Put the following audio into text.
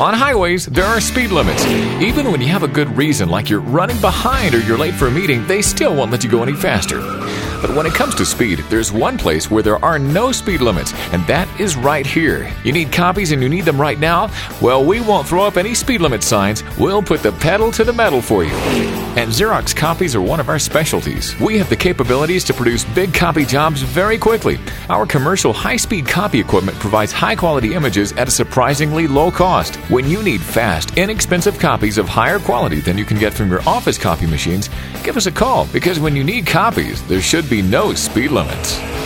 On highways, there are speed limits. Even when you have a good reason, like you're running behind or you're late for a meeting, they still won't let you go any faster. But when it comes to speed, there's one place where there are no speed limits, and that is right here. You need copies and you need them right now? Well, we won't throw up any speed limit signs. We'll put the pedal to the metal for you. And Xerox copies are one of our specialties. We have the capabilities to produce big copy jobs very quickly. Our commercial high speed copy equipment provides high quality images at a surprisingly low cost. When you need fast, inexpensive copies of higher quality than you can get from your office copy machines, give us a call because when you need copies, there should be no speed limits.